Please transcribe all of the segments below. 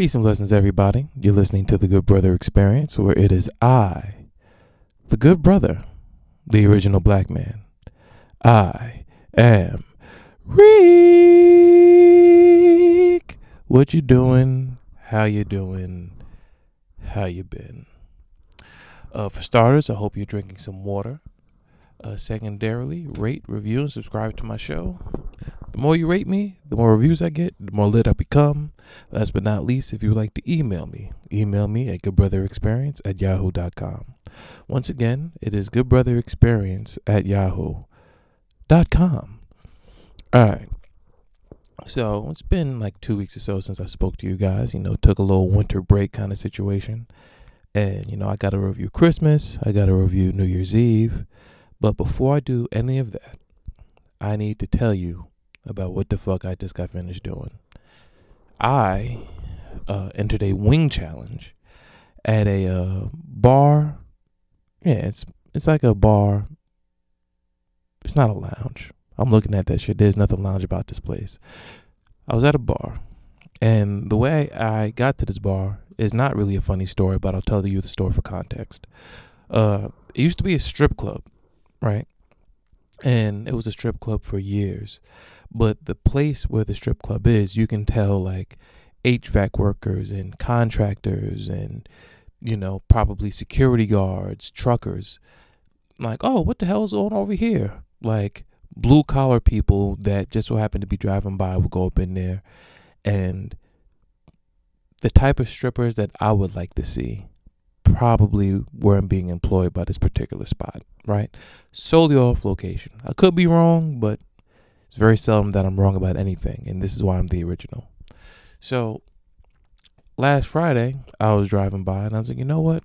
Peace and blessings, everybody. You're listening to the Good Brother Experience, where it is I, the Good Brother, the original black man. I am Reek. What you doing? How you doing? How you been? Uh, for starters, I hope you're drinking some water. Uh, secondarily, rate, review, and subscribe to my show. The more you rate me, the more reviews I get, the more lit I become. Last but not least, if you would like to email me, email me at goodbrotherexperience at yahoo.com. Once again, it is goodbrotherexperience at yahoo.com. All right. So it's been like two weeks or so since I spoke to you guys. You know, took a little winter break kind of situation. And, you know, I got to review Christmas, I got to review New Year's Eve. But before I do any of that, I need to tell you about what the fuck I just got finished doing. I uh, entered a wing challenge at a uh, bar. Yeah, it's it's like a bar. It's not a lounge. I'm looking at that shit. There's nothing lounge about this place. I was at a bar, and the way I got to this bar is not really a funny story, but I'll tell you the story for context. Uh, it used to be a strip club right? And it was a strip club for years. But the place where the strip club is, you can tell like HVAC workers and contractors and, you know, probably security guards, truckers. Like, oh, what the hell is going on over here? Like, blue collar people that just so happen to be driving by will go up in there. And the type of strippers that I would like to see probably weren't being employed by this particular spot, right? Solely off location. I could be wrong, but it's very seldom that I'm wrong about anything, and this is why I'm the original. So last Friday, I was driving by and I was like, you know what?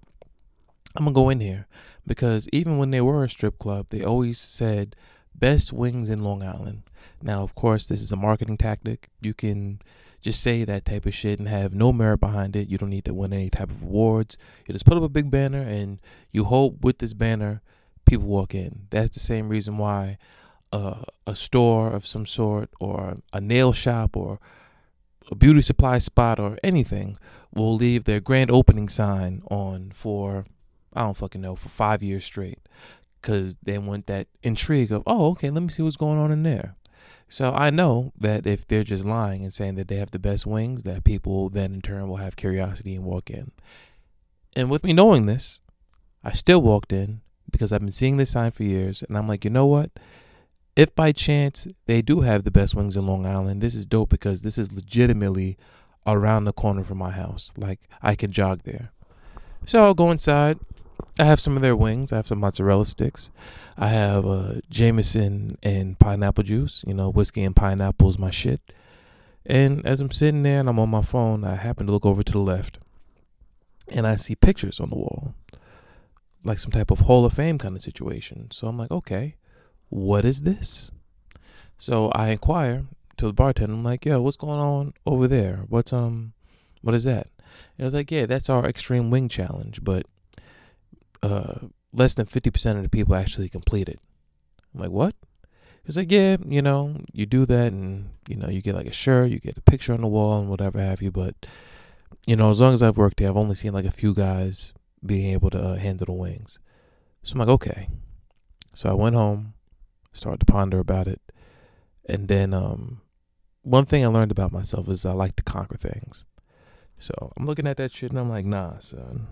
I'm gonna go in here because even when they were a strip club, they always said best wings in Long Island. Now, of course, this is a marketing tactic. You can just say that type of shit and have no merit behind it. You don't need to win any type of awards. You just put up a big banner and you hope with this banner people walk in. That's the same reason why uh, a store of some sort or a nail shop or a beauty supply spot or anything will leave their grand opening sign on for I don't fucking know for five years straight because they want that intrigue of oh okay let me see what's going on in there so I know that if they're just lying and saying that they have the best wings, that people then in turn will have curiosity and walk in. And with me knowing this, I still walked in because I've been seeing this sign for years. And I'm like, you know what? If by chance they do have the best wings in Long Island, this is dope because this is legitimately around the corner from my house. Like I can jog there. So I'll go inside, I have some of their wings. I have some mozzarella sticks. I have uh, Jameson and pineapple juice. You know, whiskey and pineapple is my shit. And as I'm sitting there and I'm on my phone, I happen to look over to the left and I see pictures on the wall, like some type of Hall of Fame kind of situation. So I'm like, okay, what is this? So I inquire to the bartender. I'm like, yo, what's going on over there? What's um, what is that? And I was like, yeah, that's our extreme wing challenge, but uh, less than 50% of the people actually complete it. I'm like, what? He's like, yeah, you know, you do that and, you know, you get like a shirt, you get a picture on the wall and whatever have you. But, you know, as long as I've worked here, I've only seen like a few guys being able to uh, handle the wings. So I'm like, okay. So I went home, started to ponder about it. And then um, one thing I learned about myself is I like to conquer things. So I'm looking at that shit and I'm like, nah, son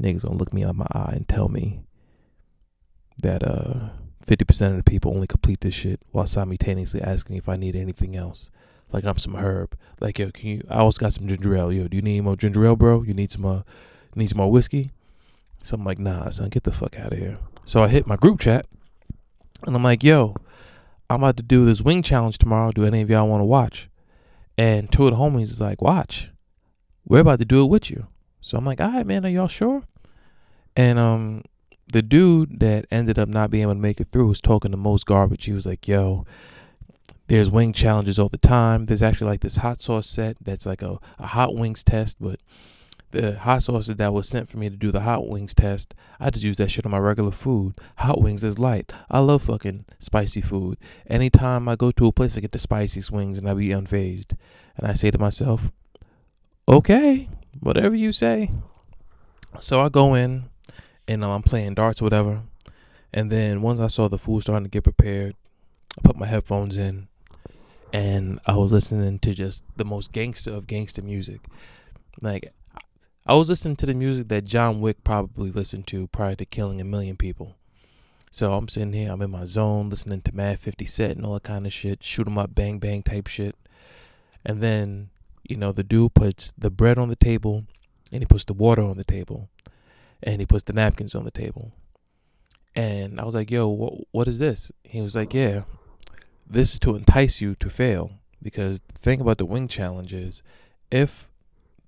niggas gonna look me on my eye and tell me that uh 50% of the people only complete this shit while simultaneously asking me if I need anything else. Like I'm some herb. Like yo, can you? I also got some ginger ale. Yo, do you need more ginger ale, bro? You need some uh, need some more whiskey? So I'm like, nah, son, get the fuck out of here. So I hit my group chat, and I'm like, yo, I'm about to do this wing challenge tomorrow. Do any of y'all want to watch? And two of the homies is like, watch. We're about to do it with you. So I'm like, all right, man, are y'all sure? And um, the dude that ended up not being able to make it through was talking the most garbage. He was like, yo, there's wing challenges all the time. There's actually like this hot sauce set that's like a, a hot wings test, but the hot sauces that was sent for me to do the hot wings test, I just use that shit on my regular food. Hot wings is light. I love fucking spicy food. Anytime I go to a place, I get the spiciest wings and I be unfazed. And I say to myself, okay, whatever you say. So I go in and um, I'm playing darts, whatever. And then once I saw the food starting to get prepared, I put my headphones in and I was listening to just the most gangster of gangster music. Like I was listening to the music that John Wick probably listened to prior to killing a million people. So I'm sitting here, I'm in my zone, listening to Mad 50 Cent and all that kind of shit, shoot 'em up, bang bang type shit. And then, you know, the dude puts the bread on the table and he puts the water on the table and he puts the napkins on the table. And I was like, yo, wh- what is this? He was like, yeah, this is to entice you to fail. Because the thing about the wing challenge is if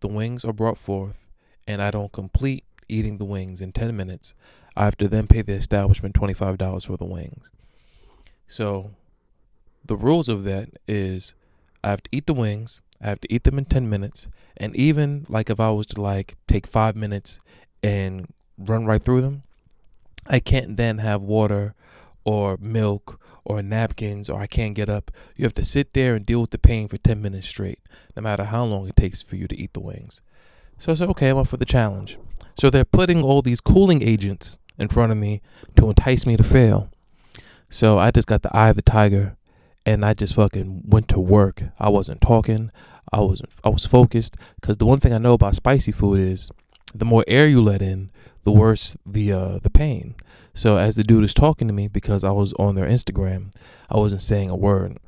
the wings are brought forth and I don't complete eating the wings in 10 minutes, I have to then pay the establishment $25 for the wings. So the rules of that is I have to eat the wings, I have to eat them in 10 minutes, and even like if I was to like take 5 minutes and run right through them, I can't then have water or milk or napkins or I can't get up. You have to sit there and deal with the pain for 10 minutes straight, no matter how long it takes for you to eat the wings. So I said, okay, I'm up for the challenge. So they're putting all these cooling agents in front of me to entice me to fail. So I just got the eye of the tiger and I just fucking went to work. I wasn't talking. I was I was focused cuz the one thing I know about spicy food is the more air you let in, the worse the uh, the pain. So as the dude is talking to me, because I was on their Instagram, I wasn't saying a word.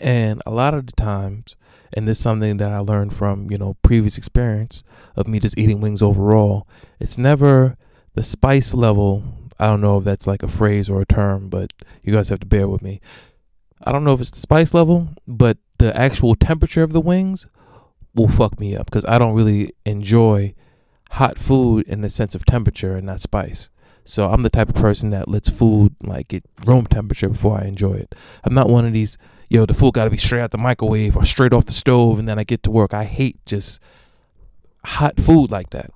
And a lot of the times, and this is something that I learned from you know previous experience of me just eating wings overall. It's never the spice level. I don't know if that's like a phrase or a term, but you guys have to bear with me. I don't know if it's the spice level, but the actual temperature of the wings will fuck me up because I don't really enjoy hot food in the sense of temperature and not spice. So I'm the type of person that lets food like get room temperature before I enjoy it. I'm not one of these, yo, the food got to be straight out the microwave or straight off the stove and then I get to work. I hate just hot food like that.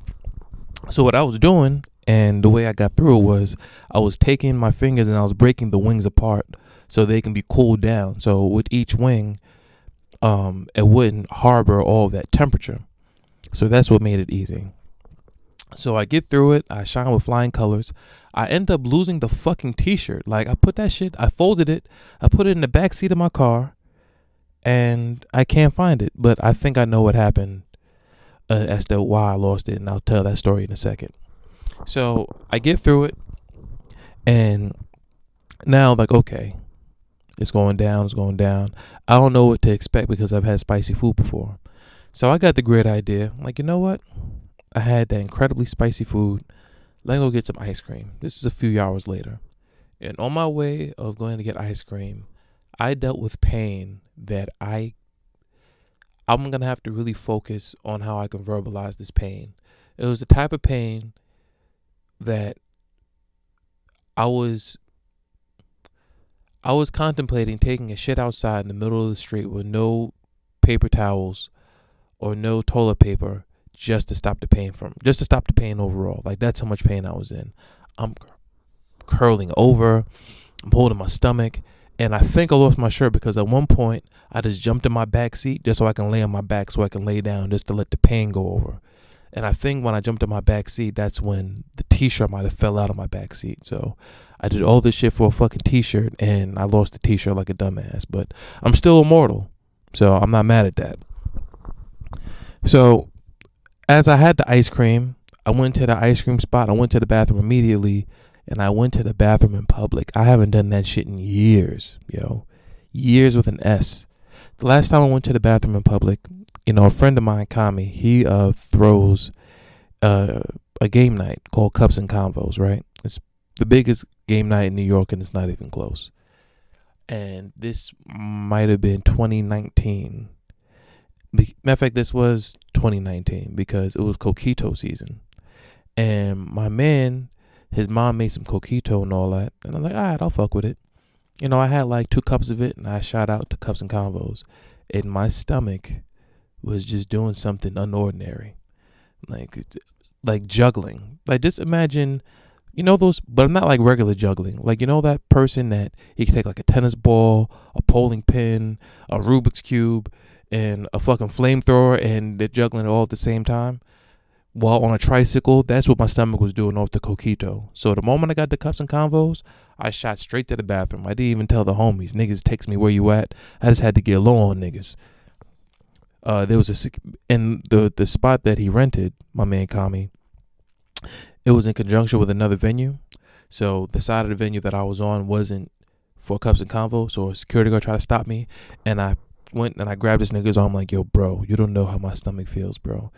So what I was doing and the way I got through it was I was taking my fingers and I was breaking the wings apart so they can be cooled down. So with each wing, um, it wouldn't harbor all that temperature. So that's what made it easy. So I get through it. I shine with flying colors. I end up losing the fucking t-shirt. Like I put that shit, I folded it, I put it in the back seat of my car, and I can't find it. But I think I know what happened uh, as to why I lost it, and I'll tell that story in a second. So I get through it, and now like okay, it's going down, it's going down. I don't know what to expect because I've had spicy food before. So I got the great idea. I'm like, you know what? I had that incredibly spicy food. Let me go get some ice cream. This is a few hours later. And on my way of going to get ice cream, I dealt with pain that I I'm gonna have to really focus on how I can verbalize this pain. It was the type of pain that I was I was contemplating taking a shit outside in the middle of the street with no paper towels or no toilet paper just to stop the pain from just to stop the pain overall. Like that's how much pain I was in. I'm curling over. I'm holding my stomach. And I think I lost my shirt because at one point I just jumped in my back seat just so I can lay on my back so I can lay down just to let the pain go over. And I think when I jumped in my back seat, that's when the t-shirt might have fell out of my back seat. So I did all this shit for a fucking t-shirt and I lost the t-shirt like a dumbass. But I'm still immortal. So I'm not mad at that. So as I had the ice cream, I went to the ice cream spot. I went to the bathroom immediately, and I went to the bathroom in public. I haven't done that shit in years, yo, years with an S. The last time I went to the bathroom in public, you know, a friend of mine, Kami, he uh throws uh, a game night called Cups and Convos. Right, it's the biggest game night in New York, and it's not even close. And this might have been 2019 Matter of fact, this was 2019 because it was coquito season, and my man, his mom made some coquito and all that, and I'm like, all right, I'll fuck with it. You know, I had like two cups of it, and I shot out to cups and convos, and my stomach was just doing something unordinary, like like juggling. Like just imagine you know those but I'm not like regular juggling. Like you know that person that he can take like a tennis ball a bowling pin a rubik's cube and a fucking flamethrower and they're juggling it all at the same time while on a tricycle, that's what my stomach was doing off the coquito. So the moment I got the cups and convos, I shot straight to the bathroom. I didn't even tell the homies. Niggas text me where you at. I just had to get low on niggas. Uh, there was a in the the spot that he rented, my man Kami. It was in conjunction with another venue, so the side of the venue that I was on wasn't for cups and convo. So a security guard tried to stop me, and I went and I grabbed this nigga's arm like, "Yo, bro, you don't know how my stomach feels, bro."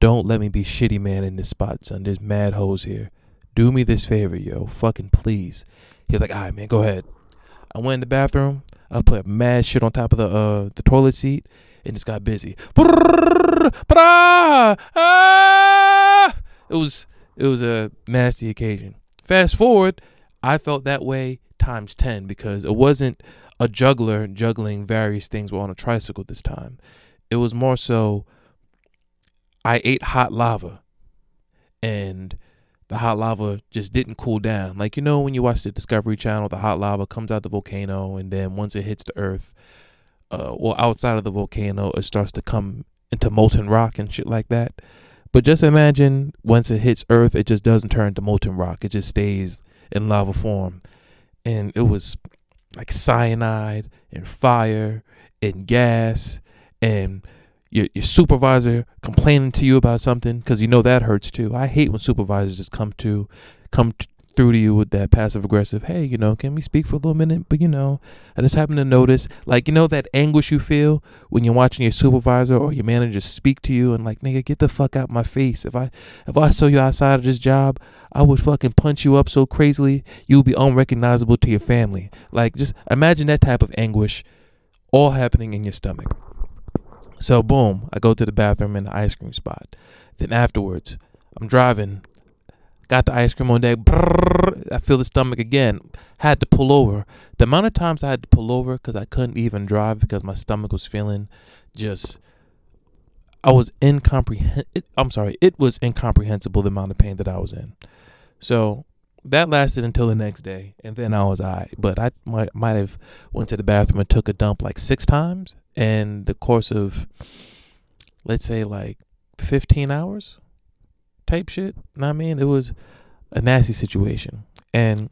Don't let me be shitty man in this spot, son. There's mad hoes here. Do me this favor, yo. Fucking please. He's like, all right, man, go ahead. I went in the bathroom. I put mad shit on top of the uh the toilet seat and just got busy. It was it was a nasty occasion. Fast forward, I felt that way times ten because it wasn't a juggler juggling various things on a tricycle this time. It was more so I ate hot lava and the hot lava just didn't cool down. Like, you know, when you watch the Discovery Channel, the hot lava comes out the volcano and then once it hits the earth, uh, well, outside of the volcano, it starts to come into molten rock and shit like that. But just imagine once it hits earth, it just doesn't turn to molten rock. It just stays in lava form. And it was like cyanide and fire and gas and your, your supervisor complaining to you about something because you know that hurts too. I hate when supervisors just come to come t- through to you with that passive aggressive, hey, you know, can we speak for a little minute? But you know, I just happen to notice, like, you know, that anguish you feel when you're watching your supervisor or your manager speak to you and like, nigga, get the fuck out my face. If I if I saw you outside of this job, I would fucking punch you up so crazily you would be unrecognizable to your family. Like, just imagine that type of anguish all happening in your stomach. So boom, I go to the bathroom in the ice cream spot. Then afterwards, I'm driving, got the ice cream on deck. Brrr, I feel the stomach again. Had to pull over. The amount of times I had to pull over because I couldn't even drive because my stomach was feeling just. I was incomprehend. I'm sorry. It was incomprehensible the amount of pain that I was in. So that lasted until the next day, and then I was I. But I might might have went to the bathroom and took a dump like six times, in the course of let's say like 15 hours type shit. Know I mean? It was a nasty situation. And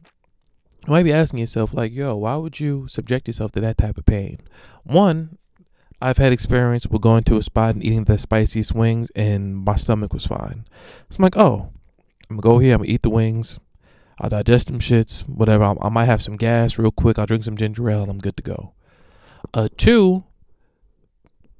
you might be asking yourself, like, yo, why would you subject yourself to that type of pain? One, I've had experience with going to a spot and eating the spiciest wings and my stomach was fine. So I'm like, oh, I'm gonna go here, I'm gonna eat the wings. I'll digest them shits, whatever. I, I might have some gas real quick. I'll drink some ginger ale and I'm good to go. Uh, two,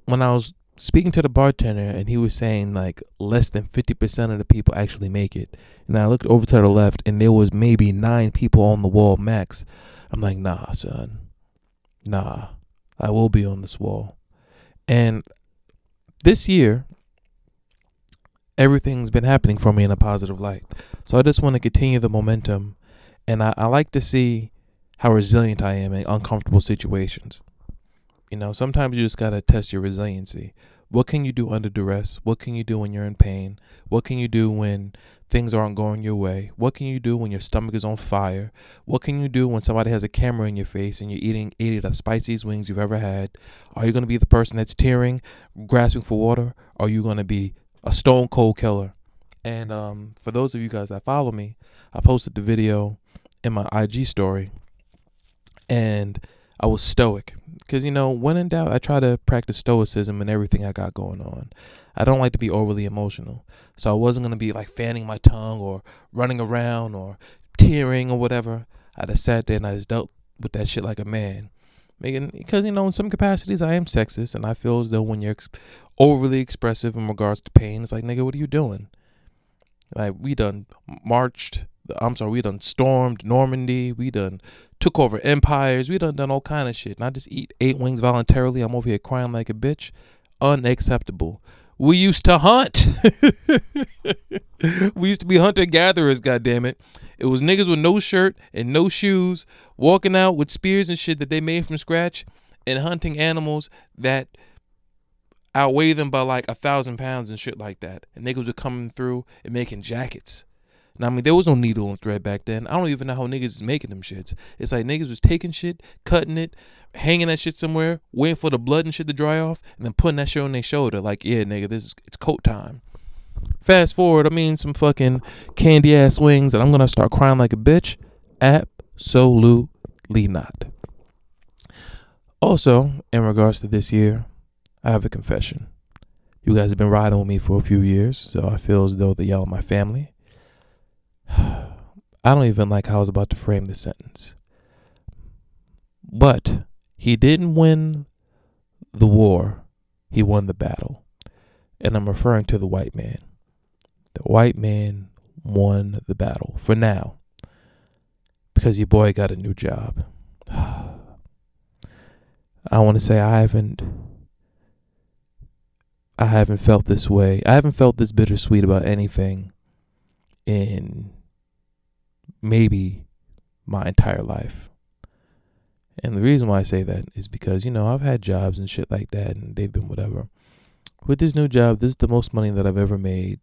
when I was speaking to the bartender and he was saying like less than 50% of the people actually make it. And I looked over to the left and there was maybe nine people on the wall max. I'm like, nah, son. Nah, I will be on this wall. And this year, everything's been happening for me in a positive light. So I just want to continue the momentum. And I, I like to see how resilient I am in uncomfortable situations. You know, sometimes you just got to test your resiliency. What can you do under duress? What can you do when you're in pain? What can you do when things aren't going your way? What can you do when your stomach is on fire? What can you do when somebody has a camera in your face and you're eating eating the spiciest wings you've ever had? Are you going to be the person that's tearing, grasping for water? Or are you going to be a stone cold killer? And um, for those of you guys that follow me, I posted the video in my IG story and I was stoic because you know when in doubt, I try to practice stoicism in everything I got going on. I don't like to be overly emotional, so I wasn't gonna be like fanning my tongue or running around or tearing or whatever. I just sat there and I just dealt with that shit like a man. Making because you know in some capacities I am sexist and I feel as though when you're ex- overly expressive in regards to pain, it's like nigga, what are you doing? Like we done marched I'm sorry, we done stormed Normandy. We done took over empires. We done done all kind of shit. And I just eat eight wings voluntarily. I'm over here crying like a bitch. Unacceptable. We used to hunt. we used to be hunter gatherers. God damn it! It was niggas with no shirt and no shoes, walking out with spears and shit that they made from scratch, and hunting animals that outweigh them by like a thousand pounds and shit like that. And niggas were coming through and making jackets Now, I mean, there was no needle and thread back then. I don't even know how niggas is making them shits. It's like niggas was taking shit, cutting it, hanging that shit somewhere, waiting for the blood and shit to dry off, and then putting that shit on their shoulder. Like, yeah, nigga, this is it's coat time. Fast forward, I mean, some fucking candy ass wings, and I'm gonna start crying like a bitch. Absolutely not. Also, in regards to this year, I have a confession. You guys have been riding with me for a few years, so I feel as though that y'all are my family. I don't even like how I was about to frame the sentence. But he didn't win the war, he won the battle. And I'm referring to the white man. The white man won the battle for now because your boy got a new job. I want to say I haven't I haven't felt this way. I haven't felt this bittersweet about anything in maybe my entire life. And the reason why I say that is because, you know, I've had jobs and shit like that and they've been whatever. With this new job, this is the most money that I've ever made,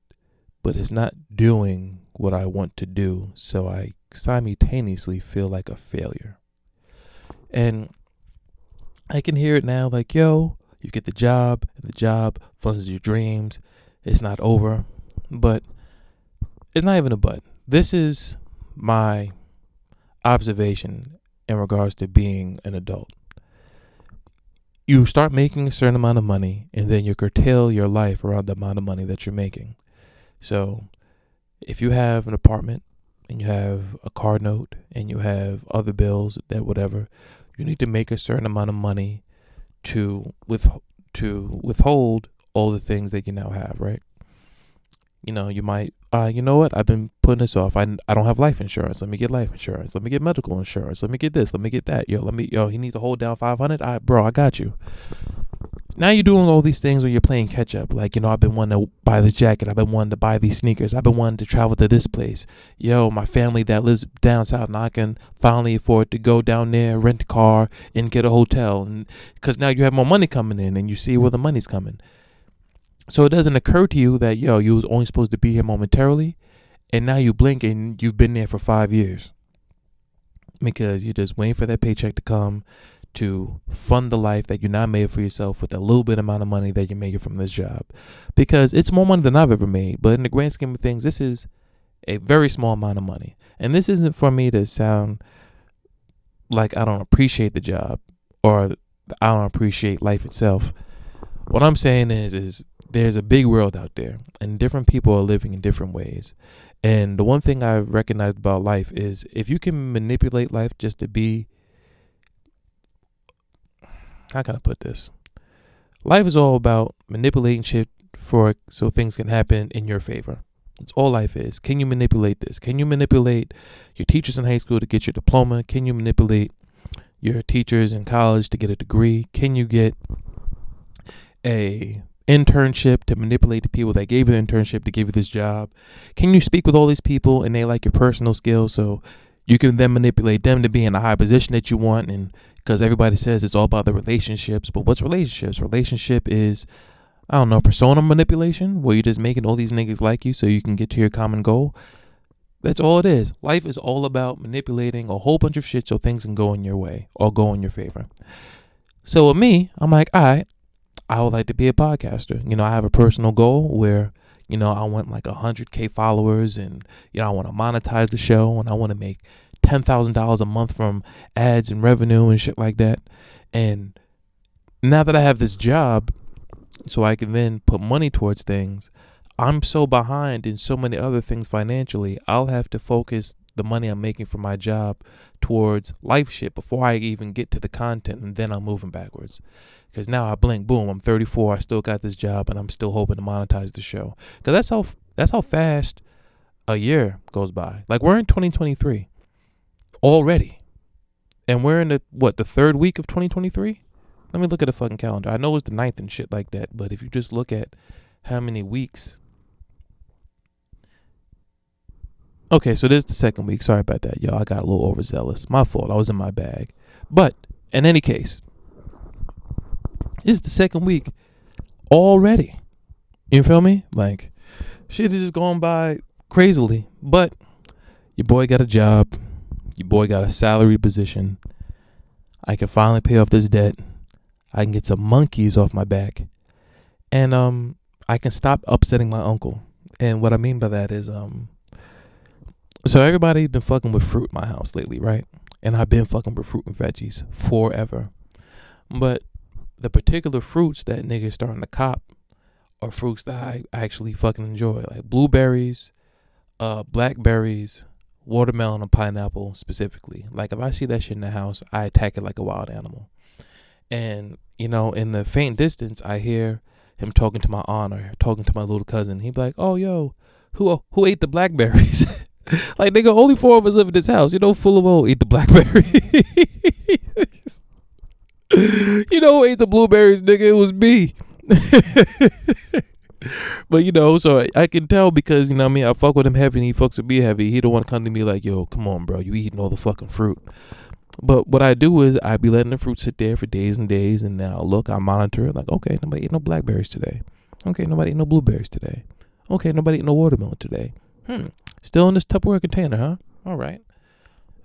but it's not doing what I want to do. So I simultaneously feel like a failure. And I can hear it now like, yo, you get the job, and the job funds your dreams. It's not over. But it's not even a but. This is my observation in regards to being an adult. You start making a certain amount of money, and then you curtail your life around the amount of money that you're making. So, if you have an apartment and you have a car note and you have other bills that whatever, you need to make a certain amount of money to with to withhold all the things that you now have, right? You know, you might uh you know what? I've been putting this off. I I don't have life insurance. Let me get life insurance. Let me get medical insurance. Let me get this. Let me get that. Yo, let me yo, he needs to hold down 500. I bro, I got you now you're doing all these things where you're playing catch up. Like, you know, I've been wanting to buy this jacket. I've been wanting to buy these sneakers. I've been wanting to travel to this place. Yo, my family that lives down south, and I can finally afford to go down there, rent a car, and get a hotel. And because now you have more money coming in and you see where the money's coming. So it doesn't occur to you that, yo, you was only supposed to be here momentarily. And now you blink and you've been there for five years. Because you're just waiting for that paycheck to come to fund the life that you now made for yourself with a little bit amount of money that you're making from this job. Because it's more money than I've ever made. But in the grand scheme of things, this is a very small amount of money. And this isn't for me to sound like I don't appreciate the job or I don't appreciate life itself. What I'm saying is is there's a big world out there and different people are living in different ways. And the one thing I've recognized about life is if you can manipulate life just to be how can I put this? Life is all about manipulating shit for so things can happen in your favor. It's all life is. Can you manipulate this? Can you manipulate your teachers in high school to get your diploma? Can you manipulate your teachers in college to get a degree? Can you get a internship to manipulate the people that gave you the internship to give you this job? Can you speak with all these people and they like your personal skills so you can then manipulate them to be in a high position that you want and because everybody says it's all about the relationships. But what's relationships? Relationship is, I don't know, persona manipulation, where you're just making all these niggas like you so you can get to your common goal. That's all it is. Life is all about manipulating a whole bunch of shit so things can go in your way or go in your favor. So with me, I'm like, all right, I would like to be a podcaster. You know, I have a personal goal where, you know, I want like 100K followers and, you know, I want to monetize the show and I want to make ten thousand dollars a month from ads and revenue and shit like that. And now that I have this job, so I can then put money towards things, I'm so behind in so many other things financially. I'll have to focus the money I'm making from my job towards life shit before I even get to the content, and then I'm moving backwards. Because now I blink, boom, I'm 34. I still got this job, and I'm still hoping to monetize the show. Because that's how that's how fast a year goes by. Like we're in 2023 already. And we're in the what, the third week of 2023? Let me look at the fucking calendar. I know it's the ninth and shit like that, but if you just look at how many weeks. Okay, so this is the second week. Sorry about that, y'all. I got a little overzealous. My fault. I was in my bag. But in any case, is the second week already. You feel me? Like shit is just going by crazily. But Your boy got a job. Your boy got a salary position. I can finally pay off this debt. I can get some monkeys off my back. And um I can stop upsetting my uncle. And what I mean by that is um so everybody's been fucking with fruit in my house lately, right? And I've been fucking with fruit and veggies forever. But the particular fruits that niggas starting to cop are fruits that I actually fucking enjoy, like blueberries, uh, blackberries, watermelon, and pineapple specifically. Like if I see that shit in the house, I attack it like a wild animal. And you know, in the faint distance, I hear him talking to my aunt or talking to my little cousin. He'd be like, "Oh, yo, who who ate the blackberries?" like nigga, only four of us live in this house. You know, full of old eat the blackberries. you know who ate the blueberries, nigga? It was me. but you know, so I, I, can tell because you know I mean I fuck with him heavy and he fucks with me heavy. He don't want to come to me like, yo, come on, bro, you eating all the fucking fruit. But what I do is I be letting the fruit sit there for days and days, and now look, I monitor it like, okay, nobody ate no blackberries today. Okay, nobody ate no blueberries today. Okay, nobody ate no watermelon today. Hmm, still in this Tupperware container, huh? All right.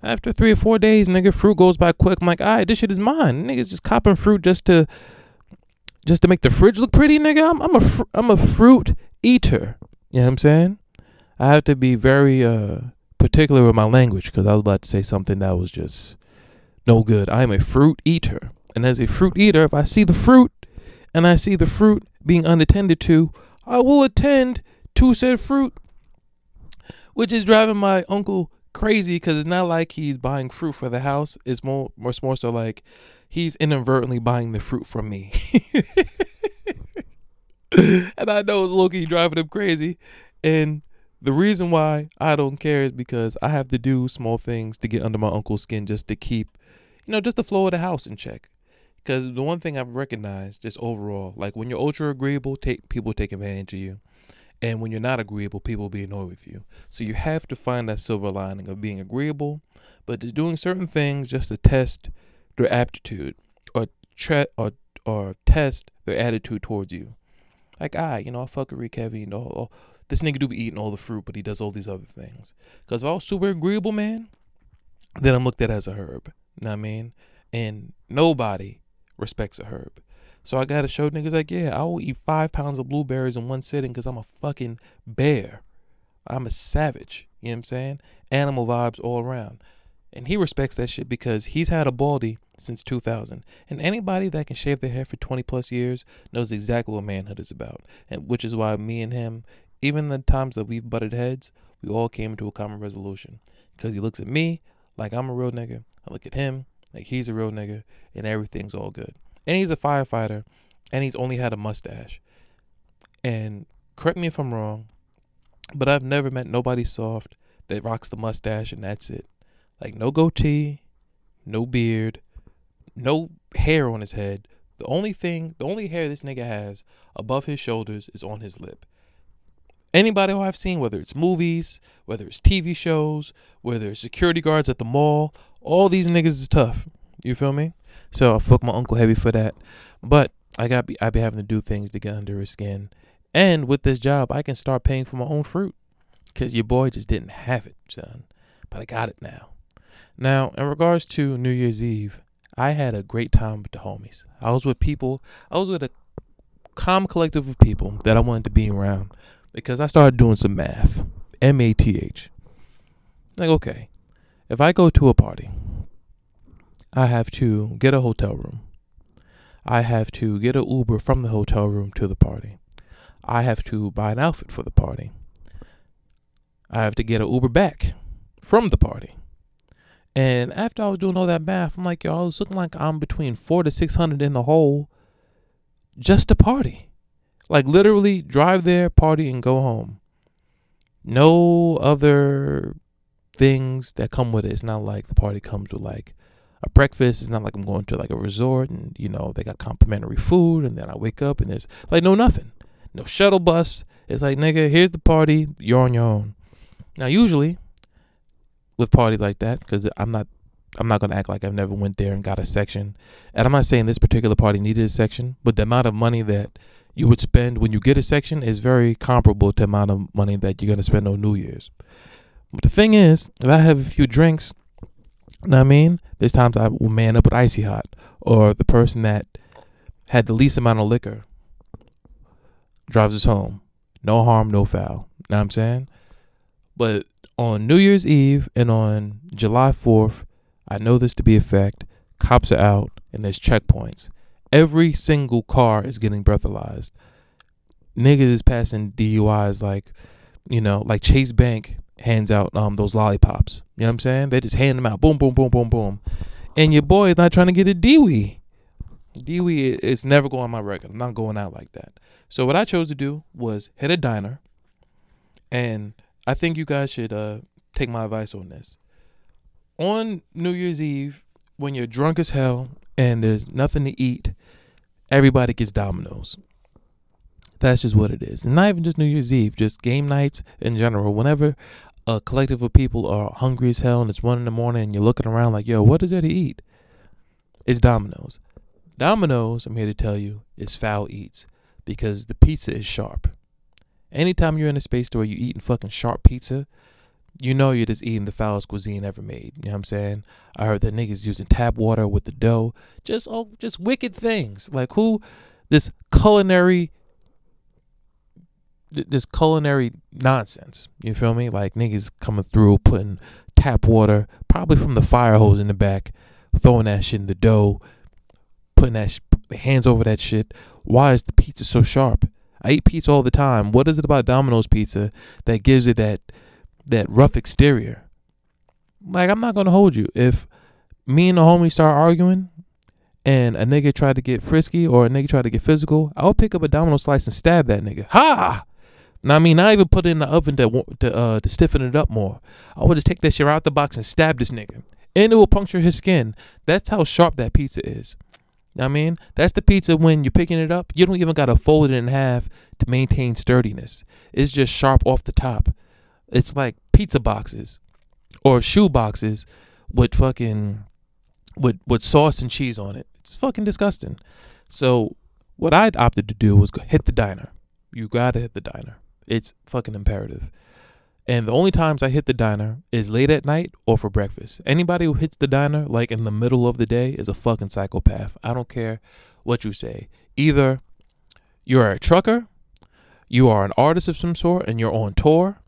After three or four days, nigga, fruit goes by quick. I'm like, all right, this shit is mine. Niggas just copping fruit just to just to make the fridge look pretty, nigga. I'm I'm a fr- I'm a fruit eater. You know what I'm saying? I have to be very uh particular with my language because I was about to say something that was just no good. I am a fruit eater, and as a fruit eater, if I see the fruit and I see the fruit being unattended to, I will attend to said fruit, which is driving my uncle crazy because it's not like he's buying fruit for the house. It's more, more, more so like he's inadvertently buying the fruit from me. and I know it's lowkey driving him crazy. And the reason why I don't care is because I have to do small things to get under my uncle's skin just to keep, you know, just the flow of the house in check. Because the one thing I've recognized just overall, like when you're ultra agreeable, take people take advantage of you. And when you're not agreeable, people will be annoyed with you. So you have to find that silver lining of being agreeable, but doing certain things just to test their aptitude or tre- or or test their attitude towards you. Like, ah, you know, I fuck with Rick you know, oh, this nigga do be eating all the fruit, but he does all these other things. Because if I was super agreeable, man, then I'm looked at as a herb. You know what I mean? And nobody respects a herb. So I gotta show niggas like, yeah, I will eat five pounds of blueberries in one sitting because I'm a fucking bear. I'm a savage. You know what I'm saying? Animal vibes all around. And he respects that shit because he's had a baldy since 2000. And anybody that can shave their hair for 20 plus years knows exactly what manhood is about. And which is why me and him, even the times that we've butted heads, we all came to a common resolution. Because he looks at me like I'm a real nigga. I look at him like he's a real nigga. And everything's all good and he's a firefighter, and he's only had a mustache. And correct me if I'm wrong, but I've never met nobody soft that rocks the mustache and that's it. Like no goatee, no beard, no hair on his head. The only thing, the only hair this nigga has above his shoulders is on his lip. Anybody who I've seen, whether it's movies, whether it's TV shows, whether it's security guards at the mall, all these niggas is tough. You feel me? So I fuck my uncle heavy for that. But I got be I be having to do things to get under his skin. And with this job, I can start paying for my own fruit. Cause your boy just didn't have it, son. But I got it now. Now, in regards to New Year's Eve, I had a great time with the homies. I was with people. I was with a calm collective of people that I wanted to be around because I started doing some math. M A T H. Like, okay, if I go to a party I have to get a hotel room. I have to get an Uber from the hotel room to the party. I have to buy an outfit for the party. I have to get an Uber back from the party. And after I was doing all that math, I'm like, yo, I was looking like I'm between four to six hundred in the hole just to party. Like literally drive there, party, and go home. No other things that come with it. It's not like the party comes with like a breakfast. It's not like I'm going to like a resort and you know they got complimentary food and then I wake up and there's like no nothing, no shuttle bus. It's like nigga, here's the party. You're on your own. Now usually with parties like that, because I'm not I'm not gonna act like I've never went there and got a section. And I'm not saying this particular party needed a section, but the amount of money that you would spend when you get a section is very comparable to the amount of money that you're gonna spend on New Year's. But the thing is, if I have a few drinks, know what I mean? There's times I will man up with icy hot, or the person that had the least amount of liquor drives us home. No harm, no foul. Know what I'm saying? But on New Year's Eve and on July 4th, I know this to be a fact. Cops are out and there's checkpoints. Every single car is getting breathalyzed. Niggas is passing DUIs like, you know, like Chase Bank hands out um those lollipops. You know what I'm saying? They just hand them out. Boom, boom, boom, boom, boom. And your boy is not trying to get a Dewey. Dewey is never going on my record. I'm not going out like that. So what I chose to do was hit a diner, and I think you guys should uh, take my advice on this. On New Year's Eve, when you're drunk as hell and there's nothing to eat, everybody gets Domino's. That's just what it is. And not even just New Year's Eve, just game nights in general. Whenever a collective of people are hungry as hell and it's one in the morning and you're looking around like, yo, what is there to eat? It's Domino's. Domino's, I'm here to tell you, is foul eats because the pizza is sharp. Anytime you're in a space where you're eating fucking sharp pizza, you know you're just eating the foulest cuisine ever made. You know what I'm saying? I heard that niggas using tap water with the dough. Just oh just wicked things. Like who this culinary this culinary nonsense. You feel me? Like niggas coming through putting tap water, probably from the fire hose in the back, throwing that shit in the dough, putting that sh- hands over that shit. Why is the pizza so sharp? I eat pizza all the time. What is it about Domino's pizza that gives it that that rough exterior? Like I'm not gonna hold you. If me and the homie start arguing and a nigga tried to get frisky or a nigga tried to get physical, I'll pick up a Domino slice and stab that nigga. Ha! Now, I mean, I even put it in the oven to to, uh, to stiffen it up more. I would just take that shit out the box and stab this nigga, and it will puncture his skin. That's how sharp that pizza is. I mean, that's the pizza when you're picking it up, you don't even got to fold it in half to maintain sturdiness. It's just sharp off the top. It's like pizza boxes or shoe boxes with fucking with with sauce and cheese on it. It's fucking disgusting. So what I opted to do was go hit the diner. You gotta hit the diner. It's fucking imperative. And the only times I hit the diner is late at night or for breakfast. Anybody who hits the diner like in the middle of the day is a fucking psychopath. I don't care what you say. Either you're a trucker, you are an artist of some sort and you're on tour,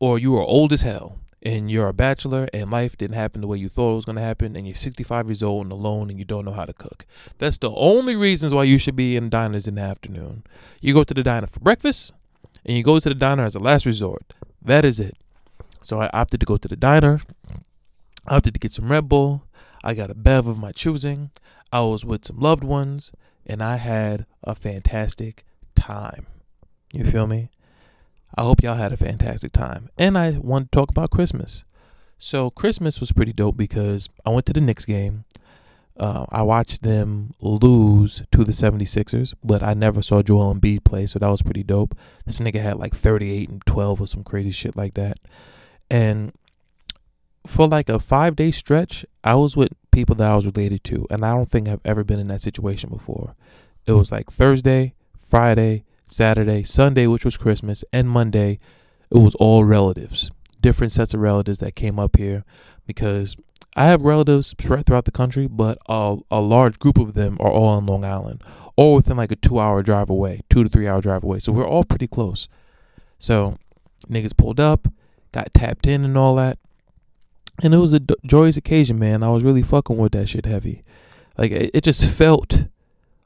or you are old as hell and you're a bachelor and life didn't happen the way you thought it was going to happen and you're 65 years old and alone and you don't know how to cook. That's the only reasons why you should be in diners in the afternoon. You go to the diner for breakfast and you go to the diner as a last resort. That is it. So I opted to go to the diner. I opted to get some Red Bull. I got a bev of my choosing. I was with some loved ones, and I had a fantastic time. You feel me? I hope y'all had a fantastic time. And I want to talk about Christmas. So Christmas was pretty dope because I went to the Knicks game. Uh, I watched them lose to the 76ers, but I never saw Joel Embiid play, so that was pretty dope. This nigga had like 38 and 12 or some crazy shit like that. And for like a five day stretch, I was with people that I was related to, and I don't think I've ever been in that situation before. It was like Thursday, Friday, Saturday, Sunday, which was Christmas, and Monday, it was all relatives, different sets of relatives that came up here because I have relatives spread throughout the country, but a, a large group of them are all in Long Island, or within like a two hour drive away, two to three hour drive away. So we're all pretty close. So niggas pulled up, got tapped in and all that. And it was a joyous occasion, man. I was really fucking with that shit heavy. Like it, it just felt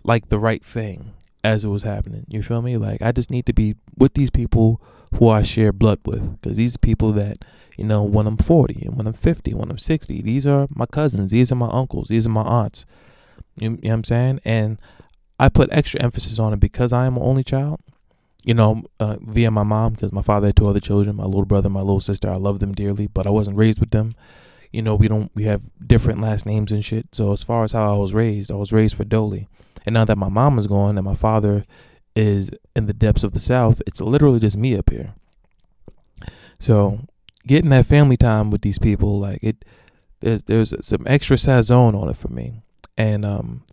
like the right thing as it was happening. You feel me? Like I just need to be with these people who I share blood with, because these people that you know when I'm 40 and when I'm 50, when I'm 60, these are my cousins, these are my uncles, these are my aunts. You, you know what I'm saying? And I put extra emphasis on it because I am an only child. You know, uh, via my mom, because my father had two other children, my little brother, my little sister. I love them dearly, but I wasn't raised with them. You know, we don't we have different last names and shit. So as far as how I was raised, I was raised for Dolly. And now that my mom is gone and my father is in the depths of the South, it's literally just me up here. So getting that family time with these people, like it, there's there's some extra sazon on it for me, and um,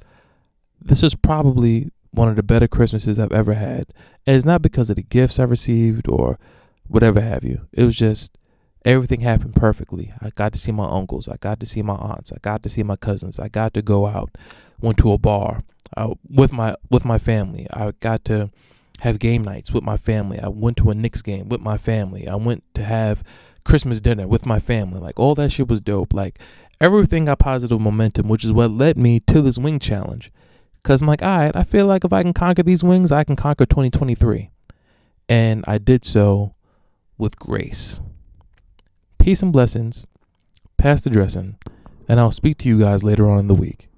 this is probably one of the better Christmases I've ever had. And it's not because of the gifts I received or whatever have you. It was just everything happened perfectly. I got to see my uncles. I got to see my aunts. I got to see my cousins. I got to go out. Went to a bar uh, with my with my family. I got to have game nights with my family. I went to a Knicks game with my family. I went to have Christmas dinner with my family. Like all that shit was dope. Like everything got positive momentum, which is what led me to this wing challenge. Cause I'm like, all right, I feel like if I can conquer these wings, I can conquer 2023. And I did so with grace. Peace and blessings. Pass the dressing. And I'll speak to you guys later on in the week.